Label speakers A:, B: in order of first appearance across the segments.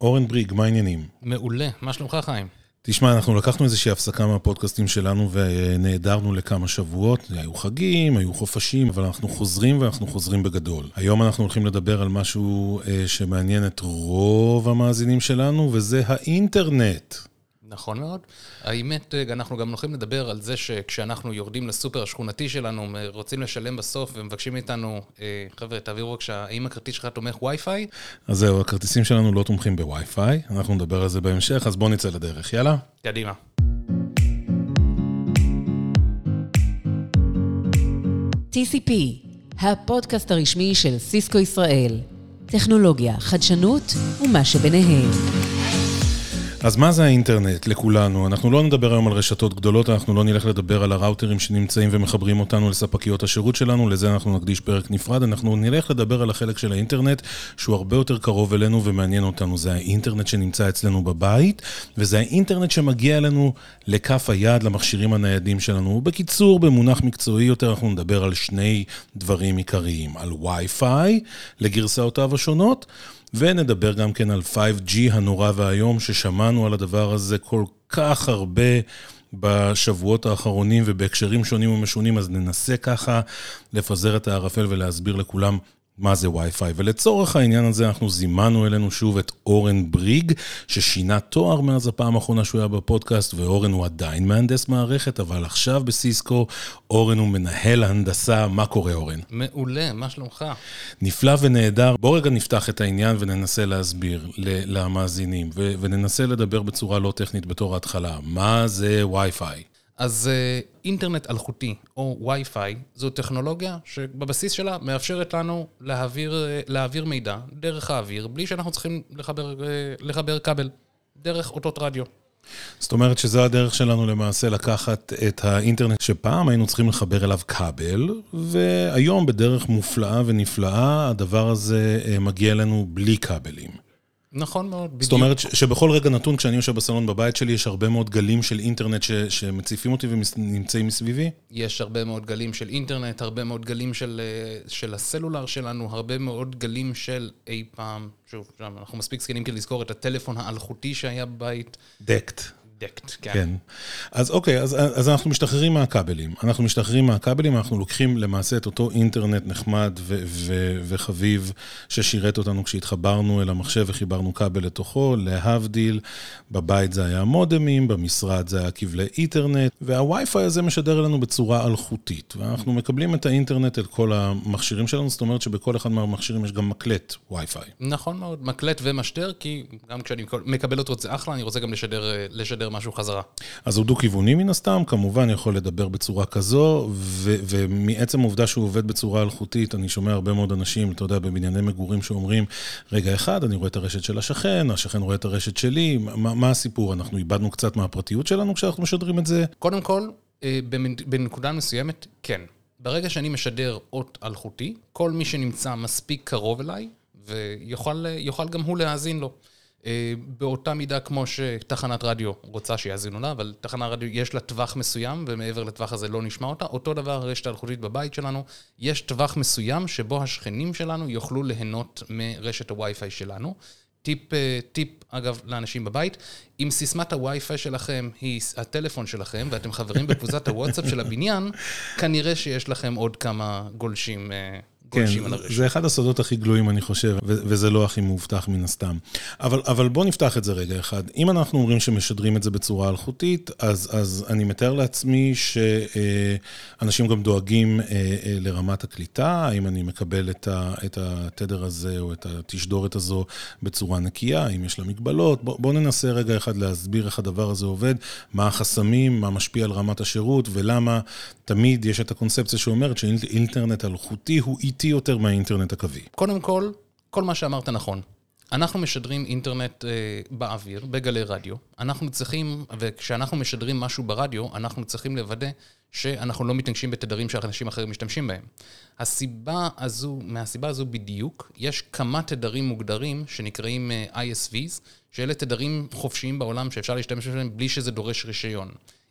A: אורן בריג, מה העניינים?
B: מעולה, מה שלומך חיים?
A: תשמע, אנחנו לקחנו איזושהי הפסקה מהפודקאסטים שלנו ונעדרנו לכמה שבועות. היו חגים, היו חופשים, אבל אנחנו חוזרים ואנחנו חוזרים בגדול. היום אנחנו הולכים לדבר על משהו אה, שמעניין את רוב המאזינים שלנו, וזה האינטרנט.
B: נכון מאוד. האמת, אה, אנחנו גם הולכים לדבר על זה שכשאנחנו יורדים לסופר השכונתי שלנו, רוצים לשלם בסוף ומבקשים מאיתנו, אה, חבר'ה, תעבירו בבקשה, האם הכרטיס שלך תומך וי-פיי?
A: אז זהו, הכרטיסים שלנו לא תומכים בווי-פיי, אנחנו נדבר על זה בהמשך, אז בואו נצא לדרך, יאללה?
B: קדימה.
C: TCP, הפודקאסט הרשמי של סיסקו ישראל. טכנולוגיה, חדשנות ומה שביניהם.
A: אז מה זה האינטרנט לכולנו? אנחנו לא נדבר היום על רשתות גדולות, אנחנו לא נלך לדבר על הראוטרים שנמצאים ומחברים אותנו לספקיות השירות שלנו, לזה אנחנו נקדיש פרק נפרד, אנחנו נלך לדבר על החלק של האינטרנט, שהוא הרבה יותר קרוב אלינו ומעניין אותנו. זה האינטרנט שנמצא אצלנו בבית, וזה האינטרנט שמגיע אלינו לכף היד, למכשירים הניידים שלנו. בקיצור, במונח מקצועי יותר, אנחנו נדבר על שני דברים עיקריים, על וי-פיי לגרסאותיו השונות. ונדבר גם כן על 5G הנורא והיום, ששמענו על הדבר הזה כל כך הרבה בשבועות האחרונים ובהקשרים שונים ומשונים, אז ננסה ככה לפזר את הערפל ולהסביר לכולם מה זה וי-פיי. ולצורך העניין הזה אנחנו זימנו אלינו שוב את אורן בריג, ששינה תואר מאז הפעם האחרונה שהוא היה בפודקאסט, ואורן הוא עדיין מהנדס מערכת, אבל עכשיו בסיסקו, אורן הוא מנהל הנדסה. מה קורה, אורן?
B: מעולה, מה שלומך?
A: נפלא ונהדר. בוא רגע נפתח את העניין וננסה להסביר למאזינים, וננסה לדבר בצורה לא טכנית בתור ההתחלה. מה זה וי-פיי?
B: אז אה, אינטרנט אלחוטי, או וי-פיי, זו טכנולוגיה שבבסיס שלה מאפשרת לנו להעביר, אה, להעביר מידע דרך האוויר, בלי שאנחנו צריכים לחבר, אה, לחבר כבל, דרך אותות רדיו.
A: זאת אומרת שזו הדרך שלנו למעשה לקחת את האינטרנט שפעם היינו צריכים לחבר אליו כבל, והיום בדרך מופלאה ונפלאה הדבר הזה מגיע אלינו בלי כבלים.
B: נכון מאוד, בדיוק.
A: זאת אומרת שבכל רגע נתון, כשאני יושב בסלון בבית שלי, יש הרבה מאוד גלים של אינטרנט ש, שמציפים אותי ונמצאים מסביבי?
B: יש הרבה מאוד גלים של אינטרנט, הרבה מאוד גלים של, אה, של הסלולר שלנו, הרבה מאוד גלים של אי פעם, שוב, אנחנו מספיק זקנים כדי לזכור את הטלפון האלחוטי שהיה בבית.
A: דקט.
B: דקט, כן.
A: כן. אז אוקיי, אז, אז אנחנו משתחררים מהכבלים. אנחנו משתחררים מהכבלים, אנחנו לוקחים למעשה את אותו אינטרנט נחמד ו- ו- וחביב ששירת אותנו כשהתחברנו אל המחשב וחיברנו כבל לתוכו, להבדיל, בבית זה היה מודמים, במשרד זה היה כבלי אינטרנט, והווי-פיי הזה משדר לנו בצורה אלחוטית. ואנחנו מקבלים את האינטרנט אל כל המכשירים שלנו, זאת אומרת שבכל אחד מהמכשירים יש גם מקלט וי-פיי.
B: נכון מאוד, מקלט ומשדר, כי גם כשאני מקבל אותו זה אחלה, אני רוצה גם לשדר, לשדר לשדר משהו חזרה.
A: אז הוא דו-כיווני מן הסתם, כמובן יכול לדבר בצורה כזו, ו- ומעצם העובדה שהוא עובד בצורה אלחוטית, אני שומע הרבה מאוד אנשים, אתה יודע, בבנייני מגורים שאומרים, רגע אחד, אני רואה את הרשת של השכן, השכן רואה את הרשת שלי, מה, מה הסיפור? אנחנו איבדנו קצת מהפרטיות שלנו כשאנחנו משדרים את זה?
B: קודם כל, אה, בנקודה מסוימת, כן. ברגע שאני משדר אות אלחוטי, כל מי שנמצא מספיק קרוב אליי, ויוכל גם הוא להאזין לו. אה, באותה מידה כמו שתחנת רדיו רוצה שיאזינו לה, אבל תחנת רדיו יש לה טווח מסוים, ומעבר לטווח הזה לא נשמע אותה. אותו דבר הרשת האלחוטית בבית שלנו, יש טווח מסוים שבו השכנים שלנו יוכלו ליהנות מרשת הווי-פיי שלנו. טיפ, אה, טיפ, אגב, לאנשים בבית, אם סיסמת הווי-פיי שלכם היא הטלפון שלכם, ואתם חברים בקבוצת הוואטסאפ של הבניין, כנראה שיש לכם עוד כמה גולשים.
A: כן, זה אחד הסודות הכי גלויים, אני חושב, וזה לא הכי מאובטח מן הסתם. אבל, אבל בוא נפתח את זה רגע אחד. אם אנחנו אומרים שמשדרים את זה בצורה אלחוטית, אז, אז אני מתאר לעצמי שאנשים גם דואגים אה, אה, לרמת הקליטה, האם אני מקבל את, ה, את התדר הזה או את התשדורת הזו בצורה נקייה, האם יש לה מגבלות. בוא, בוא ננסה רגע אחד להסביר איך הדבר הזה עובד, מה החסמים, מה משפיע על רמת השירות, ולמה תמיד יש את הקונספציה שאומרת שאינטרנט אלחוטי הוא איטי יותר מהאינטרנט הקווי.
B: קודם כל, כל מה שאמרת נכון. אנחנו משדרים אינטרנט אה, באוויר, בגלי רדיו. אנחנו צריכים, וכשאנחנו משדרים משהו ברדיו, אנחנו צריכים לוודא שאנחנו לא מתנגשים בתדרים שאנשים אחרים משתמשים בהם. הסיבה הזו, מהסיבה הזו בדיוק, יש כמה תדרים מוגדרים שנקראים אה, ISVs, שאלה תדרים חופשיים בעולם שאפשר להשתמש בהם בלי שזה דורש רישיון.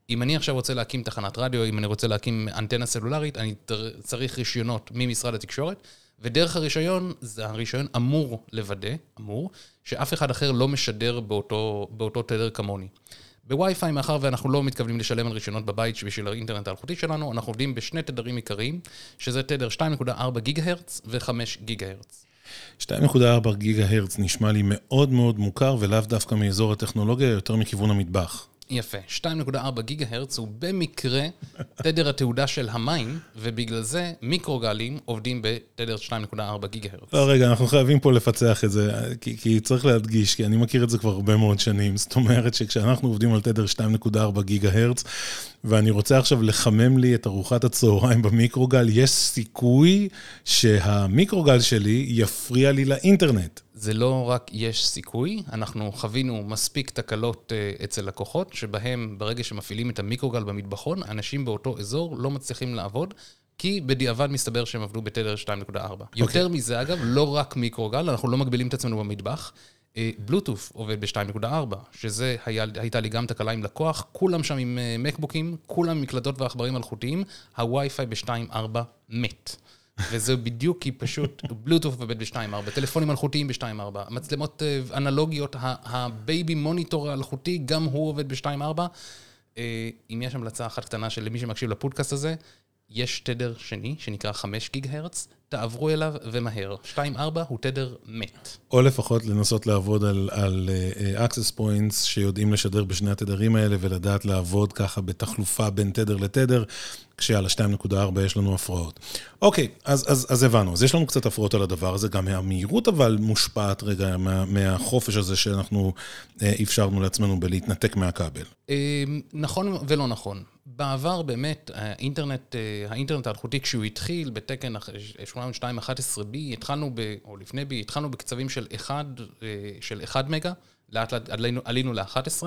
B: אם אני עכשיו רוצה להקים תחנת רדיו, אם אני רוצה להקים אנטנה סלולרית, אני צריך רישיונות ממשרד התקשורת, ודרך הרישיון, זה הרישיון אמור לוודא, אמור, שאף אחד אחר לא משדר באותו, באותו תדר כמוני. בווי-פיי, מאחר ואנחנו לא מתכוונים לשלם על רישיונות בבית בשביל האינטרנט האלחוטי שלנו, אנחנו עובדים בשני תדרים עיקריים, שזה תדר 2.4 גיגה הרץ ו-5 גיגה הרץ.
A: 2.4 גיגה הרץ נשמע לי מאוד מאוד מוכר, ולאו דווקא מאזור הטכנולוגיה, יותר מכיוון המטבח.
B: יפה. 2.4 גיגה הרץ הוא במקרה תדר התעודה של המים, ובגלל זה מיקרוגלים עובדים בתדר 2.4 גיגה הרץ.
A: לא, רגע, אנחנו חייבים פה לפצח את זה, כי, כי צריך להדגיש, כי אני מכיר את זה כבר הרבה מאוד שנים. זאת אומרת שכשאנחנו עובדים על תדר 2.4 גיגה הרץ, ואני רוצה עכשיו לחמם לי את ארוחת הצהריים במיקרוגל, יש סיכוי שהמיקרוגל שלי יפריע לי לאינטרנט.
B: זה לא רק יש סיכוי, אנחנו חווינו מספיק תקלות uh, אצל לקוחות, שבהם ברגע שמפעילים את המיקרוגל במטבחון, אנשים באותו אזור לא מצליחים לעבוד. כי בדיעבד מסתבר שהם עבדו בתדר 2.4. Okay. יותר מזה, אגב, לא רק מיקרוגל, אנחנו לא מגבילים את עצמנו במטבח. בלוטוף עובד ב-2.4, שזה היה, הייתה לי גם תקלה עם לקוח, כולם שם עם מקבוקים, כולם עם מקלדות ועכברים מלכותיים, הווי-פיי ב-2.4 מת. וזה בדיוק כי פשוט בלוטוף עובד ב-2.4, טלפונים אלחוטיים ב-2.4, מצלמות אנלוגיות, ה baby monitor האלחוטי, גם הוא עובד ב-2.4. אם יש המלצה אחת קטנה של מי שמקשיב לפודקאסט הזה, יש תדר שני שנקרא 5 גיגה הרץ, תעברו אליו ומהר. 2.4 הוא תדר מת.
A: או לפחות לנסות לעבוד על, על uh, access points שיודעים לשדר בשני התדרים האלה ולדעת לעבוד ככה בתחלופה בין תדר לתדר, כשעל ה-2.4 יש לנו הפרעות. אוקיי, אז, אז, אז הבנו, אז יש לנו קצת הפרעות על הדבר הזה, גם מהמהירות אבל מושפעת רגע מה, מהחופש הזה שאנחנו uh, אפשרנו לעצמנו בלהתנתק מהכבל.
B: Uh, נכון ולא נכון. בעבר באמת האינטרנט, האינטרנט האלחוטי כשהוא התחיל בתקן 8211B, התחלנו, ב, או לפני B, התחלנו בקצבים של 1, של 1 מגה, לאט לאט עלינו, עלינו ל-11.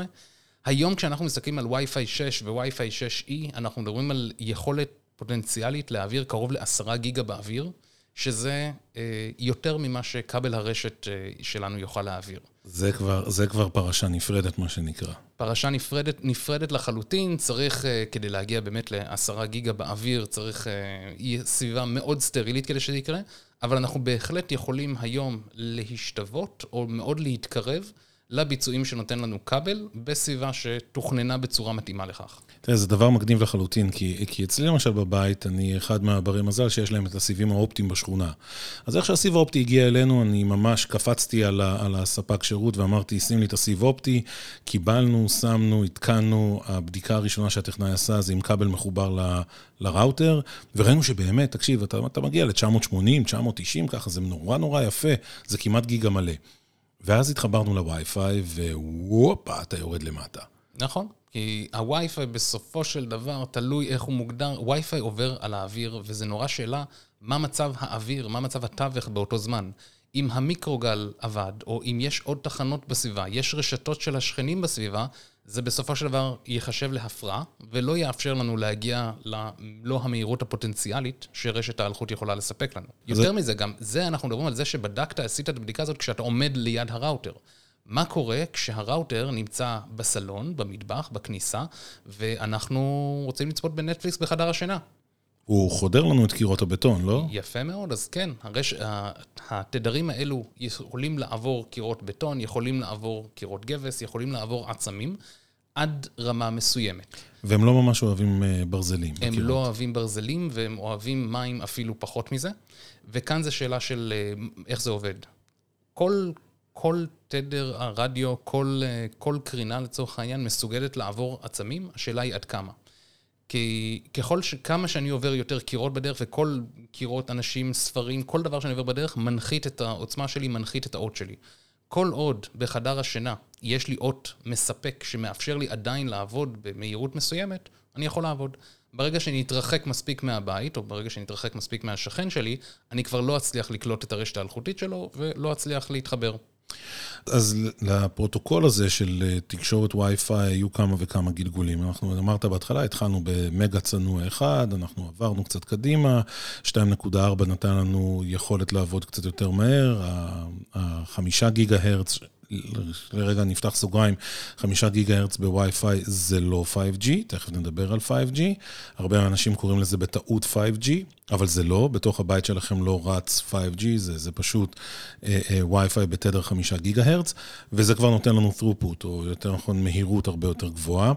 B: היום כשאנחנו מסתכלים על Wi-Fi 6 ו-Wi-Fi 6E, אנחנו מדברים על יכולת פוטנציאלית להעביר קרוב ל-10 גיגה באוויר. שזה אה, יותר ממה שכבל הרשת אה, שלנו יוכל להעביר.
A: זה כבר, זה כבר פרשה נפרדת, מה שנקרא.
B: פרשה נפרדת, נפרדת לחלוטין, צריך, אה, כדי להגיע באמת לעשרה גיגה באוויר, צריך סביבה מאוד סטרילית כדי שזה יקרה, אבל אנחנו בהחלט יכולים היום להשתוות, או מאוד להתקרב, לביצועים שנותן לנו כבל, בסביבה שתוכננה בצורה מתאימה לכך.
A: תראה, זה דבר מקדים לחלוטין, כי, כי אצלי למשל בבית, אני אחד מהברי מזל שיש להם את הסיבים האופטיים בשכונה. אז איך שהסיב האופטי הגיע אלינו, אני ממש קפצתי על, ה, על הספק שירות ואמרתי, שים לי את הסיב האופטי, קיבלנו, שמנו, התקנו, הבדיקה הראשונה שהטכנאי עשה זה עם כבל מחובר ל, לראוטר, וראינו שבאמת, תקשיב, אתה, אתה מגיע ל-980, 990, ככה, זה נורא נורא יפה, זה כמעט גיגה מלא. ואז התחברנו לווי-פיי, ווופה, אתה יורד למטה.
B: נכון, כי הווי-פיי בסופו של דבר, תלוי איך הוא מוגדר, ווי-פיי עובר על האוויר, וזה נורא שאלה, מה מצב האוויר, מה מצב התווך באותו זמן. אם המיקרוגל עבד, או אם יש עוד תחנות בסביבה, יש רשתות של השכנים בסביבה, זה בסופו של דבר ייחשב להפרעה, ולא יאפשר לנו להגיע למלוא המהירות הפוטנציאלית שרשת האלחוט יכולה לספק לנו. יותר זה... מזה, גם זה אנחנו מדברים על זה שבדקת, עשית את הבדיקה הזאת כשאתה עומד ליד הראוטר. מה קורה כשהראוטר נמצא בסלון, במטבח, בכניסה, ואנחנו רוצים לצפות בנטפליקס בחדר השינה?
A: הוא חודר לנו את קירות הבטון, לא?
B: יפה מאוד, אז כן, הרש... התדרים האלו יכולים לעבור קירות בטון, יכולים לעבור קירות גבס, יכולים לעבור עצמים, עד רמה מסוימת.
A: והם לא ממש אוהבים אה, ברזלים.
B: הם בקירות. לא אוהבים ברזלים, והם אוהבים מים אפילו פחות מזה. וכאן זו שאלה של אה, איך זה עובד. כל, כל תדר הרדיו, כל, אה, כל קרינה לצורך העניין מסוגלת לעבור עצמים, השאלה היא עד כמה. כי ככל שכמה שאני עובר יותר קירות בדרך, וכל קירות, אנשים, ספרים, כל דבר שאני עובר בדרך, מנחית את העוצמה שלי, מנחית את האות שלי. כל עוד בחדר השינה יש לי אות מספק שמאפשר לי עדיין לעבוד במהירות מסוימת, אני יכול לעבוד. ברגע שאני אתרחק מספיק מהבית, או ברגע שאני אתרחק מספיק מהשכן שלי, אני כבר לא אצליח לקלוט את הרשת האלחוטית שלו, ולא אצליח להתחבר.
A: אז לפרוטוקול הזה של אה, תקשורת וי-פיי היו כמה וכמה גלגולים. אנחנו, אמרת בהתחלה, התחלנו במגה צנוע אחד, אנחנו עברנו קצת קדימה, 2.4 נתן לנו יכולת לעבוד קצת יותר מהר, החמישה גיגה הרץ לרגע נפתח סוגריים, חמישה גיגה הרץ בווי-פיי זה לא 5G, תכף נדבר על 5G. הרבה אנשים קוראים לזה בטעות 5G, אבל זה לא, בתוך הבית שלכם לא רץ 5G, זה, זה פשוט אה, אה, וי-פיי בתדר חמישה גיגה הרץ, וזה כבר נותן לנו throughput, או יותר נכון מהירות הרבה יותר גבוהה.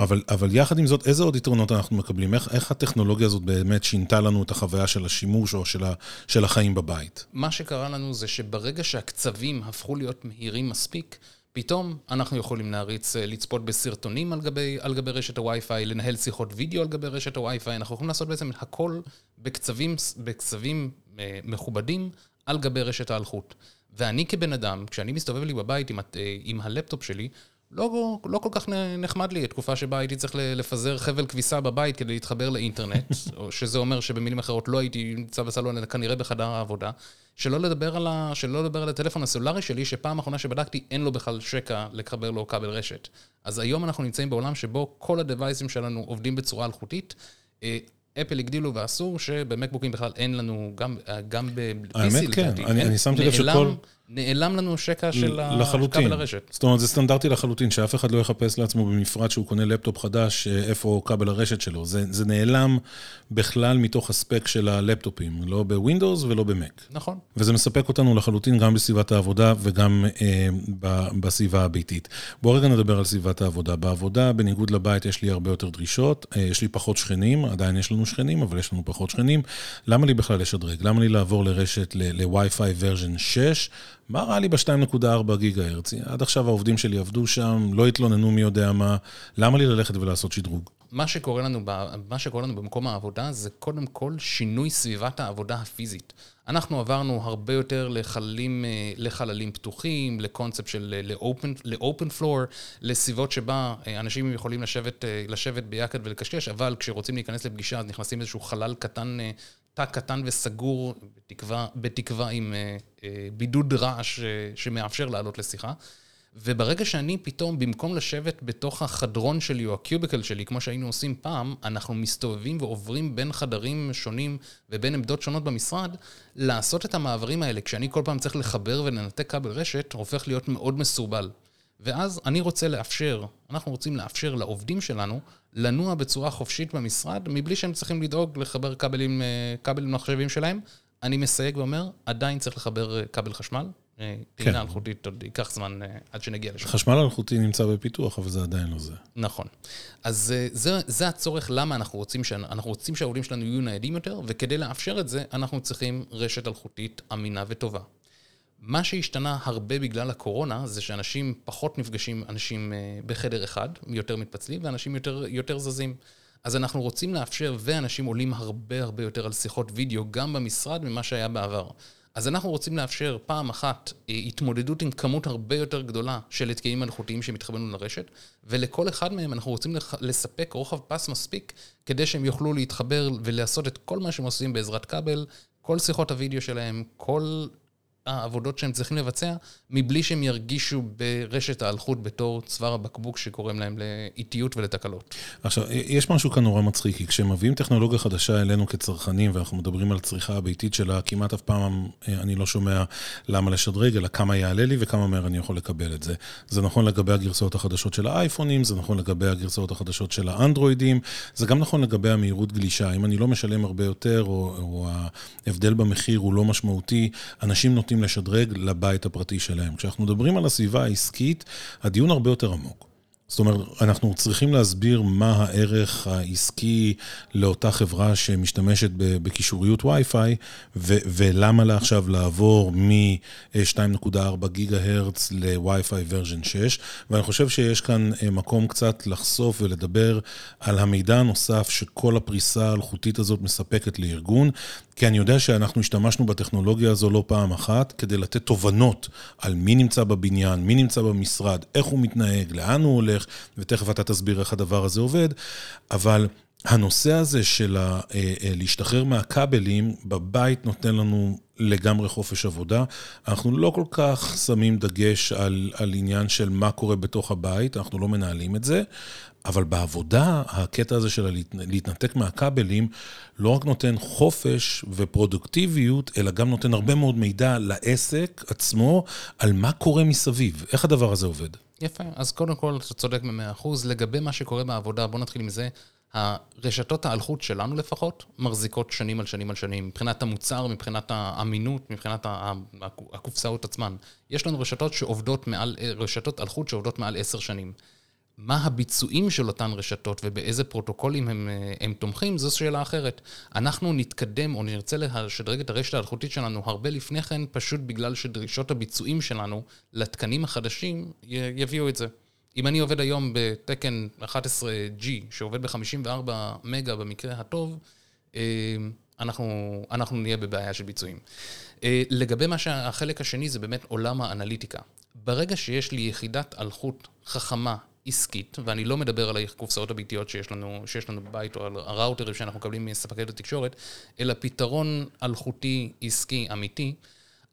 A: אבל, אבל יחד עם זאת, איזה עוד יתרונות אנחנו מקבלים? איך, איך הטכנולוגיה הזאת באמת שינתה לנו את החוויה של השימוש או של, ה, של החיים בבית?
B: מה שקרה לנו זה שברגע שהקצבים הפכו להיות מהירים מספיק, פתאום אנחנו יכולים להריץ, אה, לצפות בסרטונים על גבי, על גבי רשת הווי-פיי, לנהל שיחות וידאו על גבי רשת הווי-פיי, אנחנו יכולים לעשות בעצם הכל בקצבים, בקצבים אה, מכובדים על גבי רשת האלחוט. ואני כבן אדם, כשאני מסתובב לי בבית עם, אה, עם הלפטופ שלי, לא, לא כל כך נחמד לי, תקופה שבה הייתי צריך לפזר חבל כביסה בבית כדי להתחבר לאינטרנט, או שזה אומר שבמילים אחרות לא הייתי נמצא בסלון, אלא כנראה בחדר העבודה. שלא לדבר, על ה, שלא לדבר על הטלפון הסלולרי שלי, שפעם אחרונה שבדקתי, אין לו בכלל שקע לחבר לו כבל רשת. אז היום אנחנו נמצאים בעולם שבו כל הדווייסים שלנו עובדים בצורה אלחוטית. אה, אפל הגדילו ועשו שבמקבוקים בכלל אין לנו, גם, גם ב-PC
A: לדעתי. כן, אני, אני שמתי לב שכל...
B: נעלם לנו שקע של
A: כבל הרשת. זאת אומרת, זה סטנדרטי לחלוטין, שאף אחד לא יחפש לעצמו במפרט שהוא קונה לפטופ חדש, אה, איפה כבל הרשת שלו. זה, זה נעלם בכלל מתוך הספק של הלפטופים, לא בווינדוס ולא במק.
B: נכון.
A: וזה מספק אותנו לחלוטין גם בסביבת העבודה וגם אה, ב, בסביבה הביתית. בואו רגע נדבר על סביבת העבודה. בעבודה, בניגוד לבית, יש לי הרבה יותר דרישות, אה, יש לי פחות שכנים, עדיין יש לנו שכנים, אבל יש לנו פחות שכנים. למה לי בכלל לשדרג? למה לי לעבור לרשת, ל-Wi-Fi version 6? מה רע לי ב-2.4 גיגה הרצי? עד עכשיו העובדים שלי עבדו שם, לא התלוננו מי יודע מה, למה לי ללכת ולעשות שדרוג?
B: מה שקורה לנו, מה שקורה לנו במקום העבודה זה קודם כל שינוי סביבת העבודה הפיזית. אנחנו עברנו הרבה יותר לחללים, אה, לחללים פתוחים, לקונספט של אה, ל-open floor, לסביבות שבה אה, אנשים יכולים לשבת, לשבת ביחד ולקשקש, אבל כשרוצים להיכנס לפגישה אז נכנסים לאיזשהו חלל קטן תא קטן וסגור, בתקווה, בתקווה עם אה, אה, בידוד רעש שמאפשר לעלות לשיחה. וברגע שאני פתאום, במקום לשבת בתוך החדרון שלי או הקיוביקל שלי, כמו שהיינו עושים פעם, אנחנו מסתובבים ועוברים בין חדרים שונים ובין עמדות שונות במשרד, לעשות את המעברים האלה, כשאני כל פעם צריך לחבר ולנתק כבל רשת, הופך להיות מאוד מסורבל. ואז אני רוצה לאפשר, אנחנו רוצים לאפשר לעובדים שלנו לנוע בצורה חופשית במשרד, מבלי שהם צריכים לדאוג לחבר כבלים, אה, כבלים מחשבים שלהם. אני מסייג ואומר, עדיין צריך לחבר אה, כבל חשמל. אה, כן. אלחוטית עוד ייקח זמן עד שנגיע לשם.
A: חשמל אלחוטי נמצא בפיתוח, אבל זה עדיין לא זה.
B: נכון. אז זה, זה הצורך למה אנחנו רוצים, אנחנו רוצים שהעובדים שלנו יהיו ניידים יותר, וכדי לאפשר את זה, אנחנו צריכים רשת אלחוטית אמינה וטובה. מה שהשתנה הרבה בגלל הקורונה, זה שאנשים פחות נפגשים, אנשים אה, בחדר אחד, יותר מתפצלים, ואנשים יותר, יותר זזים. אז אנחנו רוצים לאפשר, ואנשים עולים הרבה הרבה יותר על שיחות וידאו, גם במשרד, ממה שהיה בעבר. אז אנחנו רוצים לאפשר פעם אחת אה, התמודדות עם כמות הרבה יותר גדולה של התקנים מלאכותיים שמתחברים לרשת, ולכל אחד מהם אנחנו רוצים לספק רוחב פס מספיק כדי שהם יוכלו להתחבר ולעשות את כל מה שהם עושים בעזרת כבל, כל שיחות הוידאו שלהם, כל העבודות שהם צריכים לבצע, מבלי שהם ירגישו ברשת האלחוט בתור צוואר הבקבוק שגורם להם לאיטיות ולתקלות.
A: עכשיו, יש משהו כאן נורא מצחיק, כי כשמביאים טכנולוגיה חדשה אלינו כצרכנים, ואנחנו מדברים על צריכה הביתית שלה, כמעט אף פעם אה, אני לא שומע למה לשדרג, אלא כמה יעלה לי וכמה מהר אני יכול לקבל את זה. זה נכון לגבי הגרסאות החדשות של האייפונים, זה נכון לגבי הגרסאות החדשות של האנדרואידים, זה גם נכון לגבי המהירות גלישה. אם אני לא משלם הרבה יותר, או, או ההבדל במחיר הוא לא משמעותי, אנשים נוטים לשדרג לבית הפרטי שלהם. כשאנחנו מדברים על הסביבה העסקית, הדיון הרבה יותר עמוק. זאת אומרת, אנחנו צריכים להסביר מה הערך העסקי לאותה חברה שמשתמשת בקישוריות וי-פיי, ולמה לה עכשיו לעבור מ-2.4 גיגה הרץ לווי-פיי ורז'ן 6. ואני חושב שיש כאן אה, מקום קצת לחשוף ולדבר על המידע הנוסף שכל הפריסה האלחוטית הזאת מספקת לארגון, כי אני יודע שאנחנו השתמשנו בטכנולוגיה הזו לא פעם אחת, כדי לתת תובנות על מי נמצא בבניין, מי נמצא במשרד, איך הוא מתנהג, לאן הוא הולך, ותכף אתה תסביר איך הדבר הזה עובד, אבל הנושא הזה של ה, אה, אה, להשתחרר מהכבלים, בבית נותן לנו לגמרי חופש עבודה. אנחנו לא כל כך שמים דגש על, על עניין של מה קורה בתוך הבית, אנחנו לא מנהלים את זה, אבל בעבודה, הקטע הזה של להתנתק מהכבלים, לא רק נותן חופש ופרודוקטיביות, אלא גם נותן הרבה מאוד מידע לעסק עצמו על מה קורה מסביב. איך הדבר הזה עובד?
B: יפה, אז קודם כל, אתה צודק ב-100%. לגבי מה שקורה בעבודה, בוא נתחיל עם זה. הרשתות האלחוט שלנו לפחות, מחזיקות שנים על שנים על שנים, מבחינת המוצר, מבחינת האמינות, מבחינת הקופסאות עצמן. יש לנו רשתות שעובדות מעל, רשתות אלחוט שעובדות מעל עשר שנים. מה הביצועים של אותן רשתות ובאיזה פרוטוקולים הם, הם תומכים, זו שאלה אחרת. אנחנו נתקדם או נרצה לשדרג את הרשת האלחוטית שלנו הרבה לפני כן, פשוט בגלל שדרישות הביצועים שלנו לתקנים החדשים יביאו את זה. אם אני עובד היום בתקן 11G, שעובד ב-54 מגה במקרה הטוב, אה, אנחנו, אנחנו נהיה בבעיה של ביצועים. אה, לגבי מה שהחלק השני זה באמת עולם האנליטיקה. ברגע שיש לי יחידת אלחוט חכמה, עסקית, ואני לא מדבר על הקופסאות הביתיות שיש לנו, שיש לנו בבית, או על הראוטרים שאנחנו מקבלים מספקי התקשורת, אלא פתרון אלחוטי עסקי אמיתי,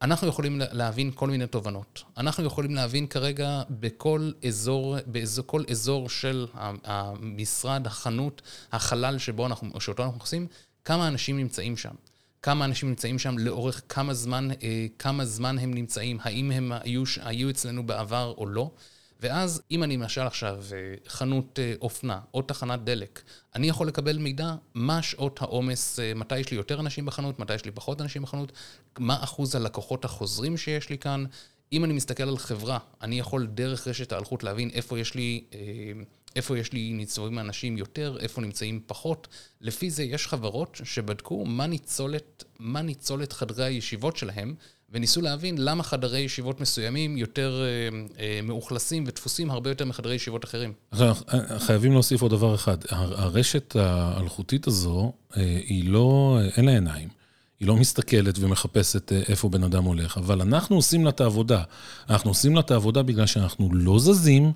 B: אנחנו יכולים להבין כל מיני תובנות. אנחנו יכולים להבין כרגע בכל אזור, בכל אזור של המשרד, החנות, החלל שבו אנחנו, שאותו אנחנו עושים, כמה אנשים נמצאים שם. כמה אנשים נמצאים שם, לאורך כמה זמן, אה, כמה זמן הם נמצאים, האם הם היו, היו אצלנו בעבר או לא. ואז אם אני למשל עכשיו אה, חנות אה, אופנה או תחנת דלק, אני יכול לקבל מידע מה שעות העומס, אה, מתי יש לי יותר אנשים בחנות, מתי יש לי פחות אנשים בחנות, מה אחוז הלקוחות החוזרים שיש לי כאן. אם אני מסתכל על חברה, אני יכול דרך רשת האלחוט להבין איפה יש לי, איפה יש לי ניצולים אנשים יותר, איפה נמצאים פחות. לפי זה יש חברות שבדקו מה ניצולת, מה ניצולת חדרי הישיבות שלהם. וניסו להבין למה חדרי ישיבות מסוימים יותר אה, אה, מאוכלסים ודפוסים הרבה יותר מחדרי ישיבות אחרים.
A: חייבים להוסיף עוד דבר אחד. הרשת האלחוטית הזו, אה, היא לא, אין לה עיניים. היא לא מסתכלת ומחפשת איפה בן אדם הולך, אבל אנחנו עושים לה את העבודה. אנחנו עושים לה את העבודה בגלל שאנחנו לא זזים,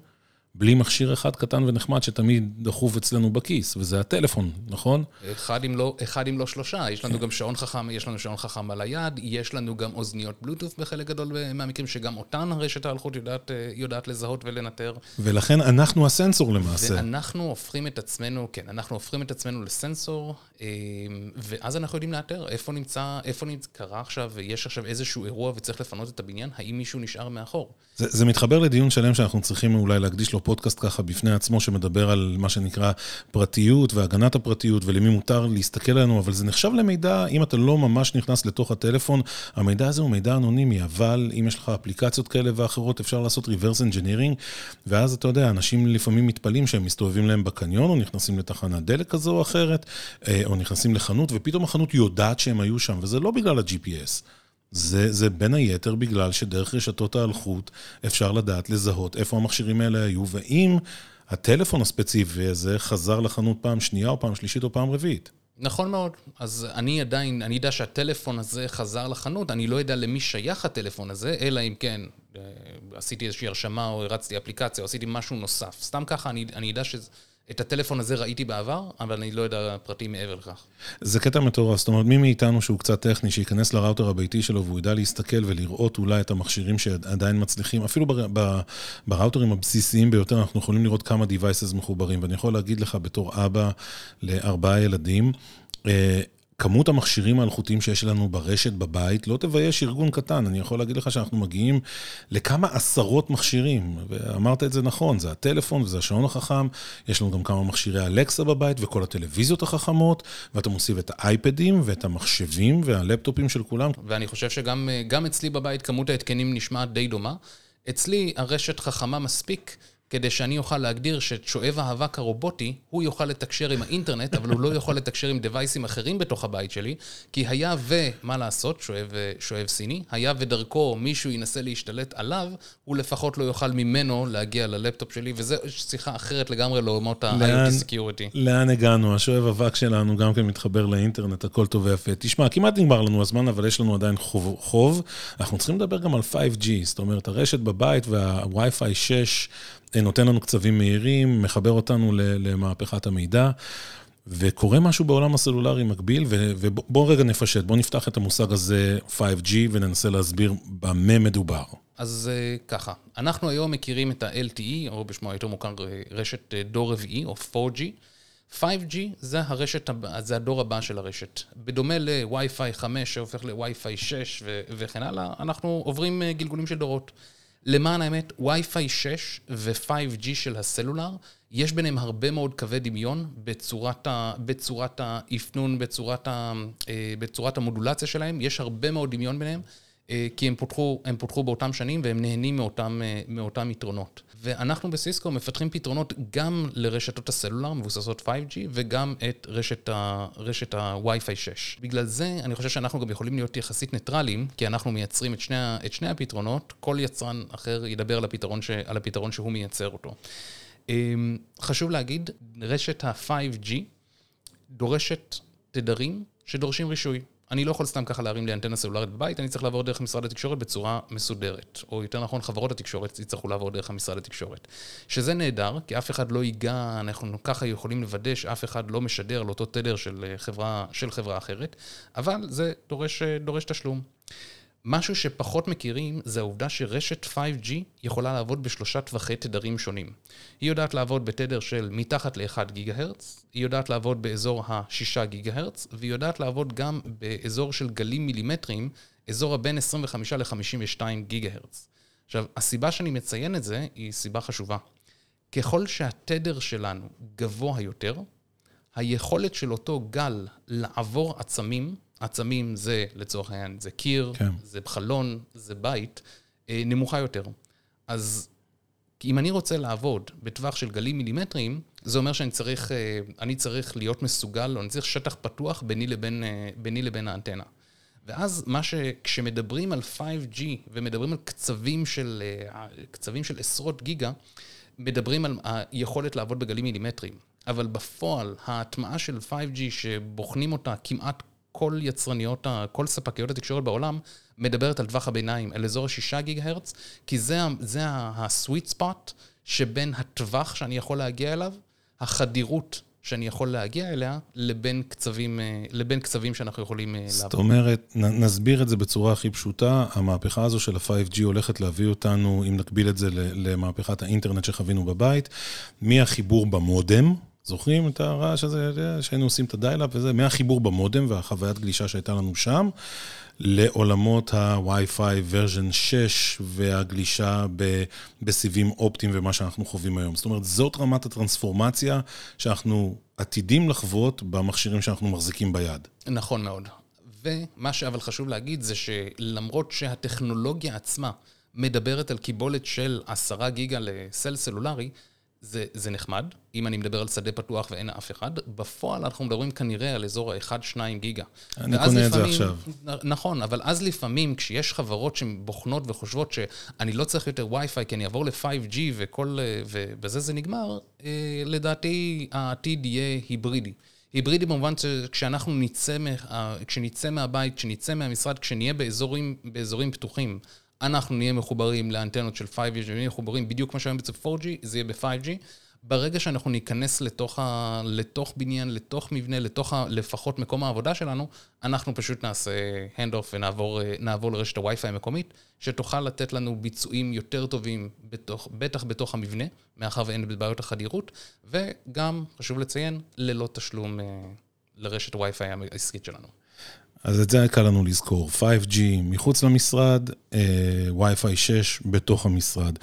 A: בלי מכשיר אחד קטן ונחמד שתמיד דחוף אצלנו בכיס, וזה הטלפון, נכון?
B: אחד אם לא, אחד אם לא שלושה, יש לנו כן. גם שעון חכם, יש לנו שעון חכם על היד, יש לנו גם אוזניות בלוטוף בחלק גדול מהמקרים, שגם אותן רשת האלחוט יודעת, אה, יודעת לזהות ולנטר.
A: ולכן אנחנו הסנסור למעשה.
B: ואנחנו הופכים את עצמנו, כן, אנחנו הופכים את עצמנו לסנסור, אה, ואז אנחנו יודעים לאתר איפה נמצא, איפה נמצא, קרה עכשיו, יש עכשיו איזשהו אירוע וצריך לפנות את הבניין, האם מישהו נשאר מאחור?
A: זה, זה מתחבר לדיון שלם שאנחנו צריכים אולי להקדיש לו פודקאסט ככה בפני עצמו, שמדבר על מה שנקרא פרטיות והגנת הפרטיות ולמי מותר להסתכל עלינו, אבל זה נחשב למידע, אם אתה לא ממש נכנס לתוך הטלפון, המידע הזה הוא מידע אנונימי, אבל אם יש לך אפליקציות כאלה ואחרות, אפשר לעשות reverse engineering, ואז אתה יודע, אנשים לפעמים מתפלאים שהם מסתובבים להם בקניון, או נכנסים לתחנת דלק כזו או אחרת, אה, או נכנסים לחנות, ופתאום החנות יודעת שהם היו שם, וזה לא בגלל ה-GPS. זה, זה בין היתר בגלל שדרך רשתות האלחוט אפשר לדעת לזהות איפה המכשירים האלה היו, ואם הטלפון הספציפי הזה חזר לחנות פעם שנייה או פעם שלישית או פעם רביעית.
B: נכון מאוד. אז אני עדיין, אני יודע שהטלפון הזה חזר לחנות, אני לא יודע למי שייך הטלפון הזה, אלא אם כן אה, עשיתי איזושהי הרשמה או הרצתי אפליקציה או עשיתי משהו נוסף. סתם ככה אני, אני אדע שזה... את הטלפון הזה ראיתי בעבר, אבל אני לא יודע פרטים מעבר לכך.
A: זה קטע מטורף, זאת אומרת, מי מאיתנו שהוא קצת טכני, שייכנס לראוטר הביתי שלו והוא ידע להסתכל ולראות אולי את המכשירים שעדיין מצליחים, אפילו בראוטרים הבסיסיים ביותר, אנחנו יכולים לראות כמה devices מחוברים, ואני יכול להגיד לך בתור אבא לארבעה ילדים, אה, כמות המכשירים האלחוטיים שיש לנו ברשת בבית לא תבייש ארגון קטן. אני יכול להגיד לך שאנחנו מגיעים לכמה עשרות מכשירים, ואמרת את זה נכון, זה הטלפון וזה השעון החכם, יש לנו גם כמה מכשירי אלקסה בבית וכל הטלוויזיות החכמות, ואתה מוסיף את האייפדים ואת המחשבים והלפטופים של כולם.
B: ואני חושב שגם אצלי בבית כמות ההתקנים נשמעת די דומה. אצלי הרשת חכמה מספיק כדי שאני אוכל להגדיר ששואב האבק הרובוטי, הוא יוכל לתקשר עם האינטרנט, אבל הוא לא יכול לתקשר עם דווייסים אחרים בתוך הבית שלי, כי היה ו... מה לעשות, שואב, שואב סיני, היה ודרכו מישהו ינסה להשתלט עליו, הוא לפחות לא יוכל ממנו להגיע ללפטופ שלי, וזו שיחה אחרת לגמרי לעולמות ה-IoT Security.
A: לאן הגענו? השואב אבק שלנו גם כן מתחבר לאינטרנט, הכל טוב ויפה. תשמע, כמעט נגמר לנו הזמן, אבל יש לנו עדיין חוב. חוב. אנחנו צריכים לדבר גם על 5G, זאת אומרת, הרשת בבית וה-Wi-Fi 6, נותן לנו קצבים מהירים, מחבר אותנו למהפכת המידע. וקורה משהו בעולם הסלולרי מקביל, ובואו רגע נפשט, בואו נפתח את המושג הזה 5G וננסה להסביר במה מדובר.
B: אז uh, ככה, אנחנו היום מכירים את ה-LTE, או בשמו היותר מוכר רשת דור רביעי, או 4G. 5G זה הרשת, זה הדור הבא של הרשת. בדומה ל-Wi-Fi 5 שהופך ל-Wi-Fi 6 ו- וכן הלאה, אנחנו עוברים גלגולים של דורות. למען האמת, Wi-Fi 6 ו-5G של הסלולר, יש ביניהם הרבה מאוד קווי דמיון בצורת, ה, בצורת האפנון, בצורת, ה, אה, בצורת המודולציה שלהם, יש הרבה מאוד דמיון ביניהם. אה, כי הם פותחו, הם פותחו באותם שנים והם נהנים מאותם, אה, מאותם יתרונות. ואנחנו בסיסקו מפתחים פתרונות גם לרשתות הסלולר מבוססות 5G וגם את רשת, ה, רשת ה-Wi-Fi 6. בגלל זה אני חושב שאנחנו גם יכולים להיות יחסית ניטרלים, כי אנחנו מייצרים את שני, את שני הפתרונות, כל יצרן אחר ידבר על הפתרון, ש, על הפתרון שהוא מייצר אותו. אמ, חשוב להגיד, רשת ה-5G דורשת תדרים שדורשים רישוי. אני לא יכול סתם ככה להרים לי אנטנה סלולרית בבית, אני צריך לעבור דרך משרד התקשורת בצורה מסודרת. או יותר נכון, חברות התקשורת יצטרכו לעבור דרך המשרד התקשורת. שזה נהדר, כי אף אחד לא ייגע, אנחנו ככה יכולים לוודא שאף אחד לא משדר לאותו תדר של חברה, של חברה אחרת, אבל זה דורש, דורש תשלום. משהו שפחות מכירים זה העובדה שרשת 5G יכולה לעבוד בשלושה טווחי תדרים שונים. היא יודעת לעבוד בתדר של מתחת ל-1 גיגה הרץ, היא יודעת לעבוד באזור ה-6 גיגה הרץ, והיא יודעת לעבוד גם באזור של גלים מילימטריים, אזור הבין 25 ל-52 גיגה הרץ. עכשיו, הסיבה שאני מציין את זה היא סיבה חשובה. ככל שהתדר שלנו גבוה יותר, היכולת של אותו גל לעבור עצמים עצמים זה, לצורך העניין, זה קיר, כן. זה חלון, זה בית, אה, נמוכה יותר. אז אם אני רוצה לעבוד בטווח של גלים מילימטריים, זה אומר שאני צריך, אה, אני צריך להיות מסוגל, או אני צריך שטח פתוח ביני לבין, אה, ביני לבין האנטנה. ואז מה ש... כשמדברים על 5G ומדברים על קצבים של, קצבים של עשרות גיגה, מדברים על היכולת לעבוד בגלים מילימטריים. אבל בפועל, ההטמעה של 5G, שבוחנים אותה כמעט כל יצרניות, כל ספקיות התקשורת בעולם מדברת על טווח הביניים, על אזור ה-6 גיגה הרץ, כי זה, זה ה-sweet spot שבין הטווח שאני יכול להגיע אליו, החדירות שאני יכול להגיע אליה, לבין קצבים, אה, לבין קצבים שאנחנו יכולים אה, לעבור.
A: זאת אומרת, נסביר את זה בצורה הכי פשוטה, המהפכה הזו של ה-5G הולכת להביא אותנו, אם נקביל את זה למהפכת האינטרנט שחווינו בבית, מהחיבור במודם, זוכרים את הרעש הזה, שהיינו עושים את הדיילאפ וזה, מהחיבור במודם והחוויית גלישה שהייתה לנו שם, לעולמות ה-Wi-Fi version 6 והגלישה בסיבים אופטיים ומה שאנחנו חווים היום. זאת אומרת, זאת רמת הטרנספורמציה שאנחנו עתידים לחוות במכשירים שאנחנו מחזיקים ביד.
B: נכון מאוד. ומה שאבל חשוב להגיד זה שלמרות שהטכנולוגיה עצמה מדברת על קיבולת של 10 גיגה לסל סלולרי, זה, זה נחמד, אם אני מדבר על שדה פתוח ואין אף אחד, בפועל אנחנו מדברים כנראה על אזור ה-1-2 גיגה.
A: אני קונה את זה עכשיו.
B: נכון, אבל אז לפעמים כשיש חברות שבוחנות וחושבות שאני לא צריך יותר וי-פיי כי אני אעבור ל-5G וכל, ובזה זה נגמר, אה, לדעתי העתיד יהיה היברידי. היברידי במובן שכשאנחנו נצא, כשנצא מהבית, כשנצא מהמשרד, כשנהיה באזורים, באזורים פתוחים, אנחנו נהיה מחוברים לאנטנות של 5G, ונהיה מחוברים בדיוק כמו שהיום בעצם 4G, זה יהיה ב-5G. ברגע שאנחנו ניכנס לתוך, ה... לתוך בניין, לתוך מבנה, לתוך ה... לפחות מקום העבודה שלנו, אנחנו פשוט נעשה handoff ונעבור לרשת הווי-פיי המקומית, שתוכל לתת לנו ביצועים יותר טובים, בתוך, בטח בתוך המבנה, מאחר ואין בעיות החדירות, וגם, חשוב לציין, ללא תשלום אה, לרשת הווי-פיי העסקית שלנו.
A: אז את זה קל לנו לזכור, 5G מחוץ למשרד, אה, Wi-Fi 6 בתוך המשרד.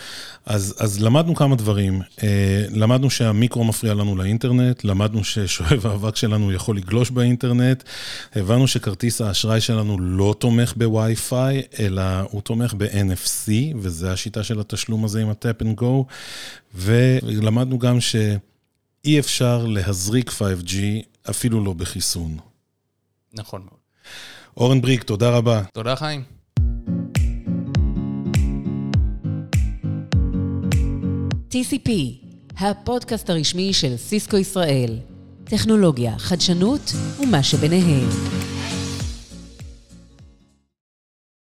A: אז, אז למדנו כמה דברים, אה, למדנו שהמיקרו מפריע לנו לאינטרנט, למדנו ששואב האבק שלנו יכול לגלוש באינטרנט, הבנו שכרטיס האשראי שלנו לא תומך ב-Wi-Fi, אלא הוא תומך ב-NFC, וזה השיטה של התשלום הזה עם ה-Tap and Go, ולמדנו גם שאי אפשר להזריק 5G אפילו לא בחיסון.
B: נכון מאוד.
A: אורן בריק, תודה רבה.
B: תודה, חיים.
C: TCP, הפודקאסט הרשמי של סיסקו ישראל. טכנולוגיה, חדשנות ומה שביניהם.